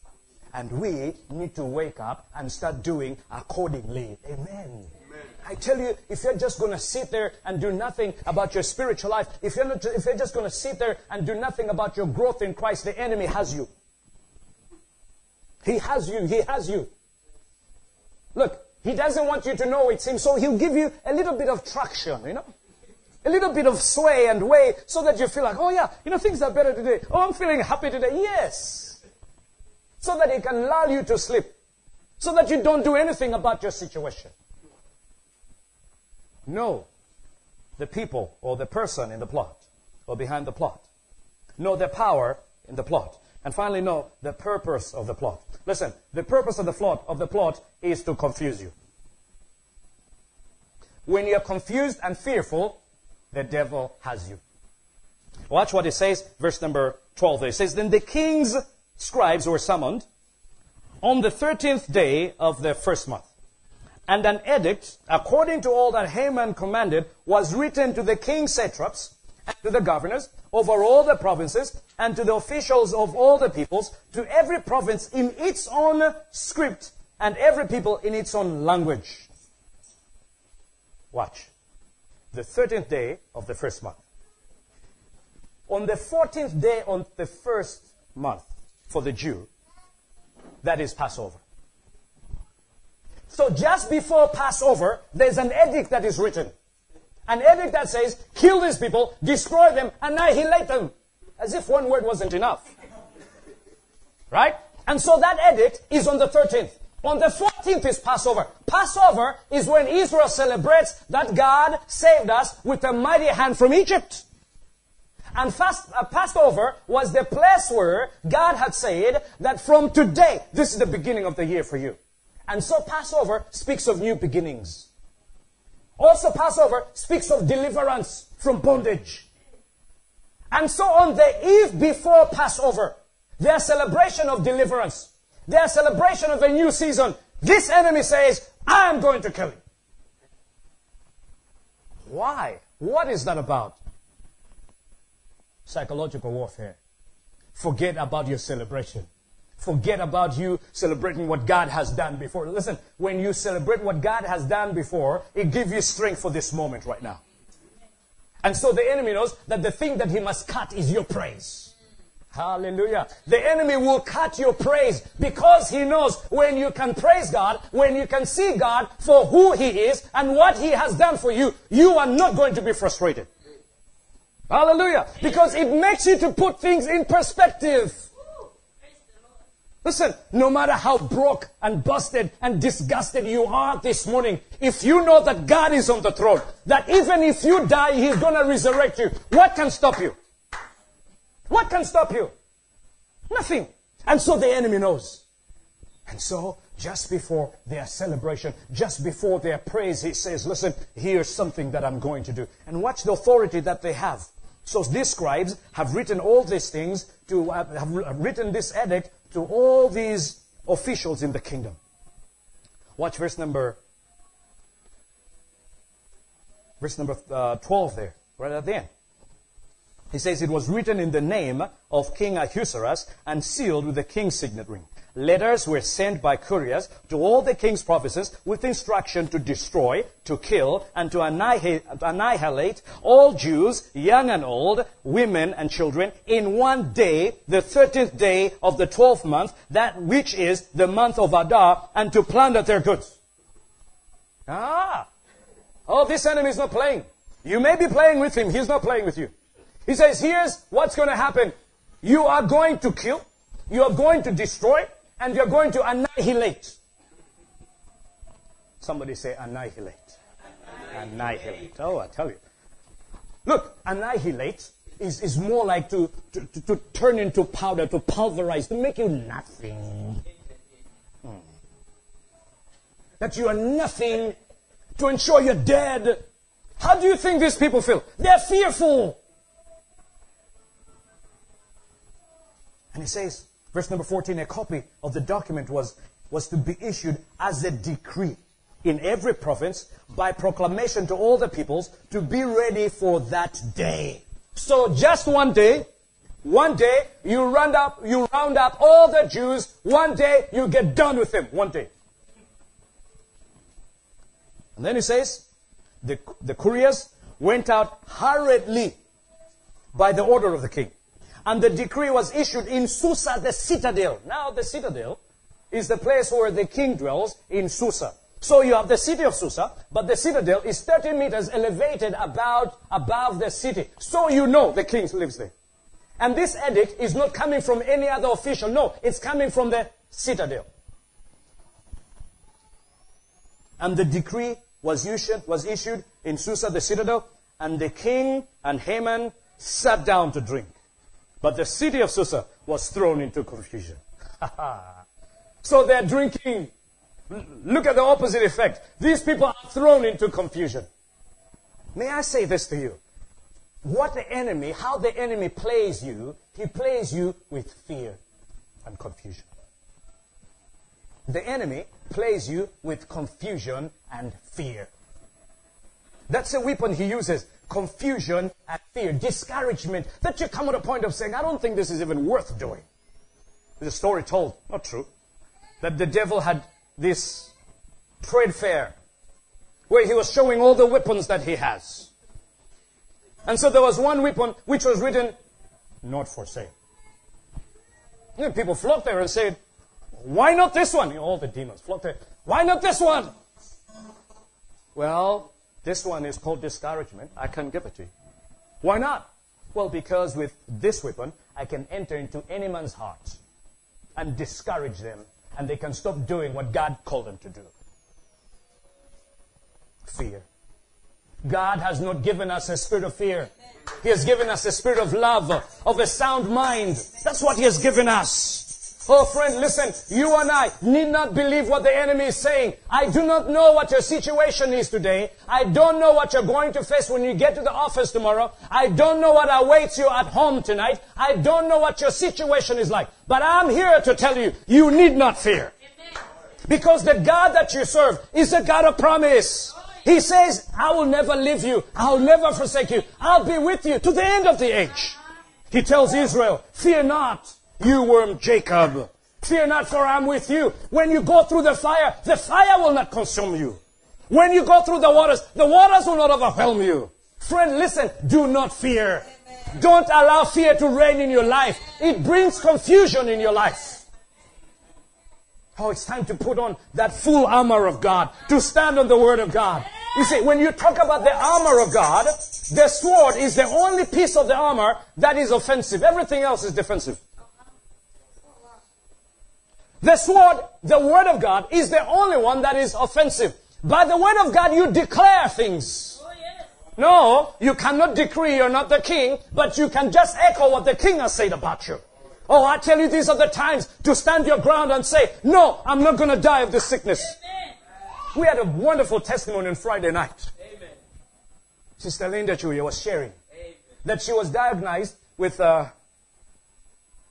And we need to wake up and start doing accordingly. Amen. Amen. I tell you, if you're just going to sit there and do nothing about your spiritual life, if you're, not, if you're just going to sit there and do nothing about your growth in Christ, the enemy has you. He has you. He has you. Look, he doesn't want you to know it's him, so he'll give you a little bit of traction, you know? A little bit of sway and way so that you feel like, oh yeah, you know, things are better today. Oh, I'm feeling happy today. Yes. So that he can lull you to sleep. So that you don't do anything about your situation. Know the people or the person in the plot or behind the plot. Know the power in the plot. And finally, know the purpose of the plot. Listen, the purpose of the plot of the plot is to confuse you. When you're confused and fearful, the devil has you. Watch what it says, verse number 12. It says, Then the king's scribes were summoned on the 13th day of the first month. And an edict, according to all that Haman commanded, was written to the king's satraps and to the governors over all the provinces and to the officials of all the peoples, to every province in its own script and every people in its own language. Watch. The 13th day of the first month. On the 14th day on the first month for the Jew, that is Passover. So just before Passover, there's an edict that is written. An edict that says, kill these people, destroy them, annihilate them. As if one word wasn't enough. Right? And so that edict is on the 13th. On the 14th is Passover. Passover is when Israel celebrates that God saved us with a mighty hand from Egypt. And fast, uh, Passover was the place where God had said that from today, this is the beginning of the year for you. And so Passover speaks of new beginnings. Also Passover speaks of deliverance from bondage. And so on the eve before Passover, their celebration of deliverance, their celebration of a new season, this enemy says, I am going to kill you. Why? What is that about? Psychological warfare. Forget about your celebration. Forget about you celebrating what God has done before. Listen, when you celebrate what God has done before, it gives you strength for this moment right now. And so the enemy knows that the thing that he must cut is your praise. Hallelujah. The enemy will cut your praise because he knows when you can praise God, when you can see God for who he is and what he has done for you, you are not going to be frustrated. Hallelujah. Because it makes you to put things in perspective. Listen, no matter how broke and busted and disgusted you are this morning, if you know that God is on the throne, that even if you die, He's gonna resurrect you, what can stop you? What can stop you? Nothing. And so the enemy knows. And so, just before their celebration, just before their praise, he says, listen, here's something that I'm going to do. And watch the authority that they have. So these scribes have written all these things to, uh, have written this edict to all these officials in the kingdom. Watch verse number verse number uh, 12 there, right at the end. He says, It was written in the name of King Ahasuerus and sealed with the king's signet ring. Letters were sent by couriers to all the king's provinces with instruction to destroy, to kill, and to annihilate, all Jews, young and old, women and children, in one day, the thirteenth day of the twelfth month, that which is the month of Adar, and to plunder their goods. Ah! Oh, this enemy is not playing. You may be playing with him, he's not playing with you. He says, here's what's going to happen. You are going to kill, you are going to destroy, and you're going to annihilate. Somebody say annihilate. Annihilate. Oh, I tell you. Look, annihilate is, is more like to, to, to, to turn into powder, to pulverize, to make you nothing. Hmm. That you are nothing, to ensure you're dead. How do you think these people feel? They're fearful. And he says, Verse number 14, a copy of the document was was to be issued as a decree in every province by proclamation to all the peoples to be ready for that day. So just one day, one day you round up, you round up all the Jews. One day you get done with them. One day. And then he says, the, the couriers went out hurriedly by the order of the king. And the decree was issued in Susa, the citadel. Now the citadel is the place where the king dwells in Susa. So you have the city of Susa, but the citadel is 30 meters elevated about above the city. So you know the king lives there. And this edict is not coming from any other official. No, it's coming from the citadel. And the decree was issued, was issued in Susa, the citadel, and the king and Haman sat down to drink. But the city of Susa was thrown into confusion. so they're drinking Look at the opposite effect. These people are thrown into confusion. May I say this to you? What the enemy, how the enemy plays you, he plays you with fear and confusion. The enemy plays you with confusion and fear. That's a weapon he uses. Confusion and fear. Discouragement. That you come to a point of saying, I don't think this is even worth doing. There's a story told, not true, that the devil had this trade fair where he was showing all the weapons that he has. And so there was one weapon which was written, not for sale. And people flocked there and said, why not this one? All the demons flocked there. Why not this one? Well, this one is called discouragement. I can't give it to you. Why not? Well, because with this weapon, I can enter into any man's heart and discourage them and they can stop doing what God called them to do. Fear. God has not given us a spirit of fear. He has given us a spirit of love, of a sound mind. That's what He has given us. Oh, friend, listen. You and I need not believe what the enemy is saying. I do not know what your situation is today. I don't know what you're going to face when you get to the office tomorrow. I don't know what awaits you at home tonight. I don't know what your situation is like. But I'm here to tell you, you need not fear. Because the God that you serve is a God of promise. He says, I will never leave you. I'll never forsake you. I'll be with you to the end of the age. He tells Israel, fear not you worm Jacob. Fear not, for I'm with you. When you go through the fire, the fire will not consume you. When you go through the waters, the waters will not overwhelm you. Friend, listen, do not fear. Don't allow fear to reign in your life. It brings confusion in your life. Oh, it's time to put on that full armor of God, to stand on the word of God. You see, when you talk about the armor of God, the sword is the only piece of the armor that is offensive. Everything else is defensive. The sword, the word of God, is the only one that is offensive. By the word of God, you declare things. No, you cannot decree you're not the king, but you can just echo what the king has said about you. Oh, I tell you, these are the times to stand your ground and say, no, I'm not going to die of this sickness. Amen. We had a wonderful testimony on Friday night. Amen. Sister Linda Chuya was sharing Amen. that she was diagnosed with uh,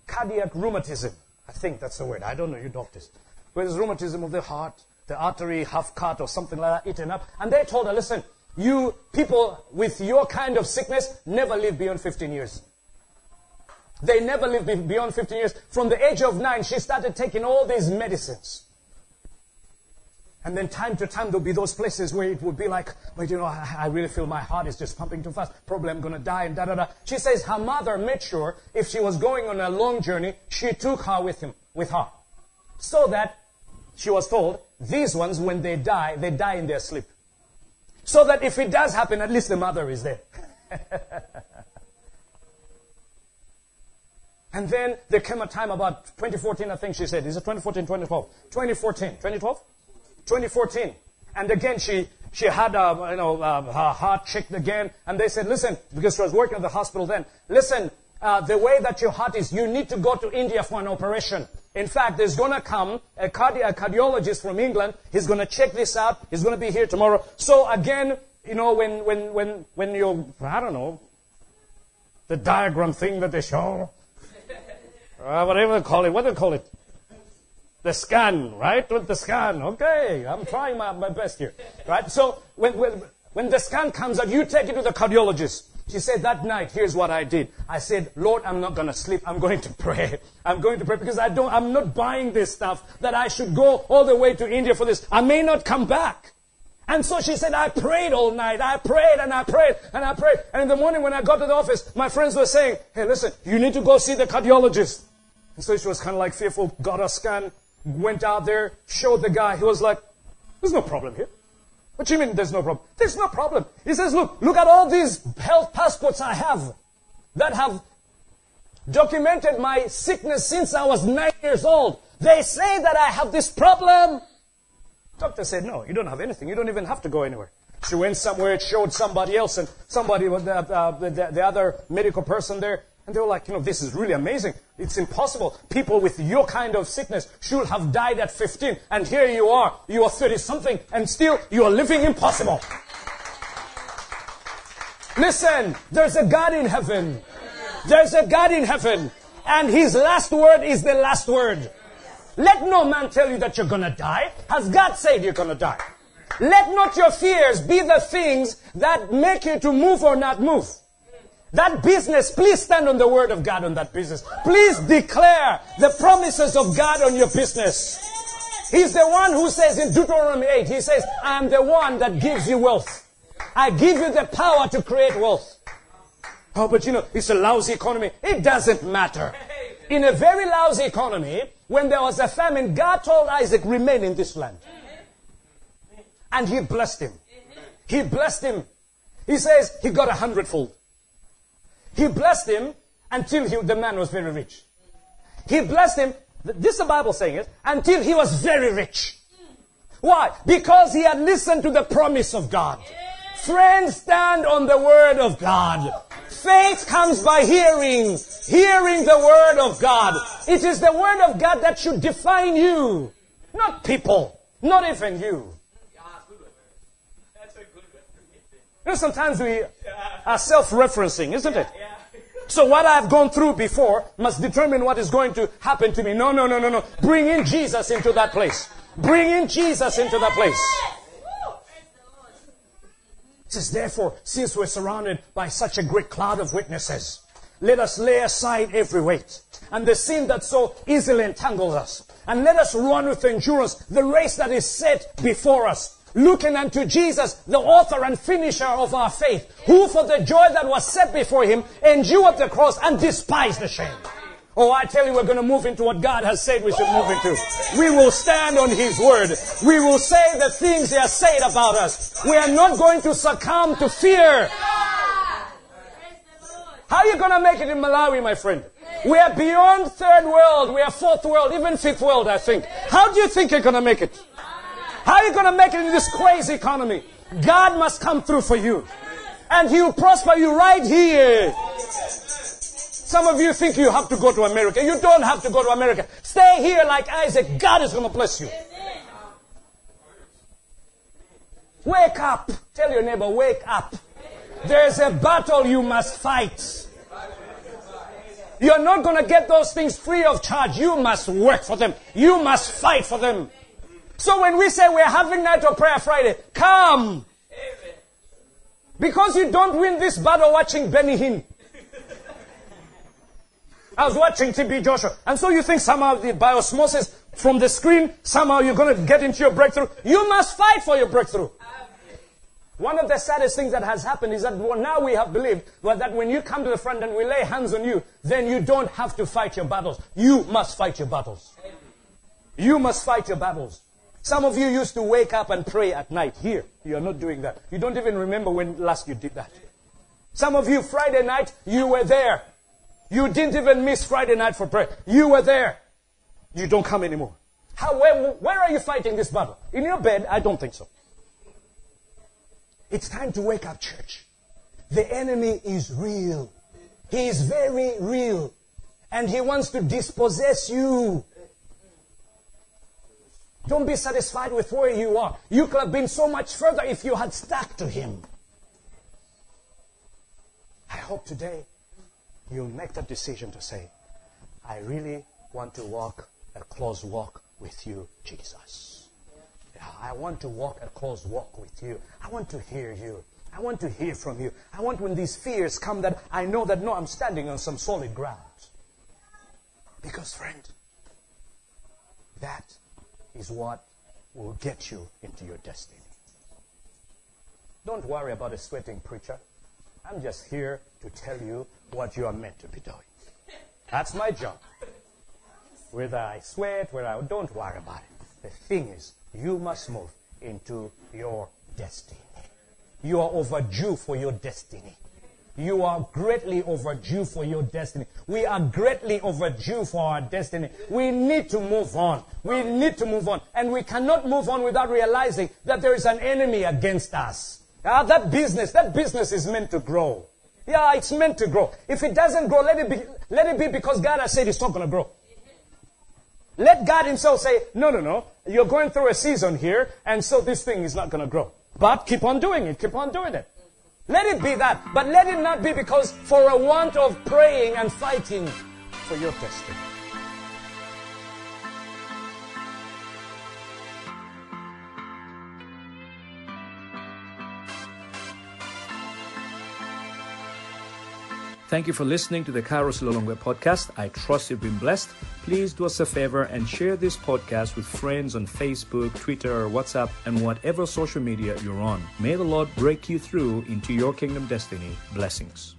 cardiac rheumatism. I think that's the word. I don't know, you doctors. Where there's rheumatism of the heart, the artery half cut or something like that, eaten up. And they told her, listen, you people with your kind of sickness never live beyond 15 years. They never live beyond 15 years. From the age of nine, she started taking all these medicines. And then time to time, there'll be those places where it would be like, but you know, I, I really feel my heart is just pumping too fast. Probably I'm going to die and da da da. She says her mother made sure if she was going on a long journey, she took her with him, with her. So that she was told, these ones, when they die, they die in their sleep. So that if it does happen, at least the mother is there. and then there came a time about 2014, I think she said. Is it 2014, 2012? 2014, 2012? 2014. And again, she, she had, uh, you know, uh, her heart checked again. And they said, listen, because she was working at the hospital then, listen, uh, the way that your heart is, you need to go to India for an operation. In fact, there's going to come a, cardi- a cardiologist from England. He's going to check this out. He's going to be here tomorrow. So again, you know, when, when, when, when you, I don't know, the diagram thing that they show, uh, whatever they call it, what do they call it? The scan, right? With the scan. Okay, I'm trying my, my best here. Right? So when, when, when the scan comes out, you take it to the cardiologist. She said that night, here's what I did. I said, Lord, I'm not going to sleep. I'm going to pray. I'm going to pray because I don't, I'm not buying this stuff that I should go all the way to India for this. I may not come back. And so she said, I prayed all night. I prayed and I prayed and I prayed. And in the morning when I got to the office, my friends were saying, hey, listen, you need to go see the cardiologist. And so she was kind of like fearful, got a scan, went out there, showed the guy. He was like, there's no problem here. What do you mean there's no problem? There's no problem. He says, look, look at all these health passports I have that have documented my sickness since I was nine years old. They say that I have this problem. Doctor said, no, you don't have anything. You don't even have to go anywhere. She went somewhere, it showed somebody else, and somebody was the, uh, the, the other medical person there and they were like, you know, this is really amazing. It's impossible. People with your kind of sickness should have died at 15. And here you are. You are 30 something and still you are living impossible. Listen, there's a God in heaven. There's a God in heaven. And his last word is the last word. Let no man tell you that you're gonna die. Has God said you're gonna die? Let not your fears be the things that make you to move or not move. That business, please stand on the word of God on that business. Please declare the promises of God on your business. He's the one who says in Deuteronomy 8, he says, I am the one that gives you wealth. I give you the power to create wealth. Oh, but you know, it's a lousy economy. It doesn't matter. In a very lousy economy, when there was a famine, God told Isaac, remain in this land. And he blessed him. He blessed him. He says he got a hundredfold. He blessed him until he, the man was very rich. He blessed him, this is the Bible saying it, until he was very rich. Why? Because he had listened to the promise of God. Friends, stand on the word of God. Faith comes by hearing, hearing the word of God. It is the word of God that should define you, not people, not even you. You know, sometimes we are self-referencing, isn't it? So what I've gone through before must determine what is going to happen to me. No, no, no, no, no. Bring in Jesus into that place. Bring in Jesus into that place. It says, therefore, since we're surrounded by such a great cloud of witnesses, let us lay aside every weight and the sin that so easily entangles us. And let us run with endurance the race that is set before us looking unto Jesus, the author and finisher of our faith, who for the joy that was set before him endured the cross and despised the shame. Oh, I tell you, we're going to move into what God has said we should move into. We will stand on His word. We will say the things He has said about us. We are not going to succumb to fear. How are you going to make it in Malawi, my friend? We are beyond third world. We are fourth world, even fifth world, I think. How do you think you're going to make it? How are you going to make it in this crazy economy? God must come through for you. And He will prosper you right here. Some of you think you have to go to America. You don't have to go to America. Stay here like Isaac. God is going to bless you. Wake up. Tell your neighbor, wake up. There's a battle you must fight. You're not going to get those things free of charge. You must work for them. You must fight for them. So when we say we're having night of prayer Friday, come. Because you don't win this battle watching Benny Hinn. I was watching TB Joshua. And so you think somehow the biosmosis from the screen, somehow you're going to get into your breakthrough. You must fight for your breakthrough. One of the saddest things that has happened is that now we have believed that when you come to the front and we lay hands on you, then you don't have to fight your battles. You must fight your battles. You must fight your battles. Some of you used to wake up and pray at night. Here, you're not doing that. You don't even remember when last you did that. Some of you, Friday night, you were there. You didn't even miss Friday night for prayer. You were there. You don't come anymore. How, where, where are you fighting this battle? In your bed? I don't think so. It's time to wake up, church. The enemy is real. He is very real. And he wants to dispossess you. Don't be satisfied with where you are. You could have been so much further if you had stuck to Him. I hope today you'll make that decision to say, I really want to walk a close walk with you, Jesus. I want to walk a close walk with you. I want to hear you. I want to hear from you. I want when these fears come that I know that no, I'm standing on some solid ground. Because, friend, that is what will get you into your destiny. Don't worry about a sweating preacher. I'm just here to tell you what you are meant to be doing. That's my job. Whether I sweat, whether I don't worry about it. The thing is, you must move into your destiny. You are overdue for your destiny. You are greatly overdue for your destiny. We are greatly overdue for our destiny. We need to move on. We need to move on. And we cannot move on without realizing that there is an enemy against us. Uh, that business, that business is meant to grow. Yeah, it's meant to grow. If it doesn't grow, let it be, let it be because God has said it's not going to grow. Let God Himself say, no, no, no, you're going through a season here, and so this thing is not going to grow. But keep on doing it, keep on doing it. Let it be that. But let it not be because for a want of praying and fighting for your destiny. Thank you for listening to the Kairos Lilongwe podcast. I trust you've been blessed. Please do us a favor and share this podcast with friends on Facebook, Twitter, WhatsApp, and whatever social media you're on. May the Lord break you through into your kingdom destiny. Blessings.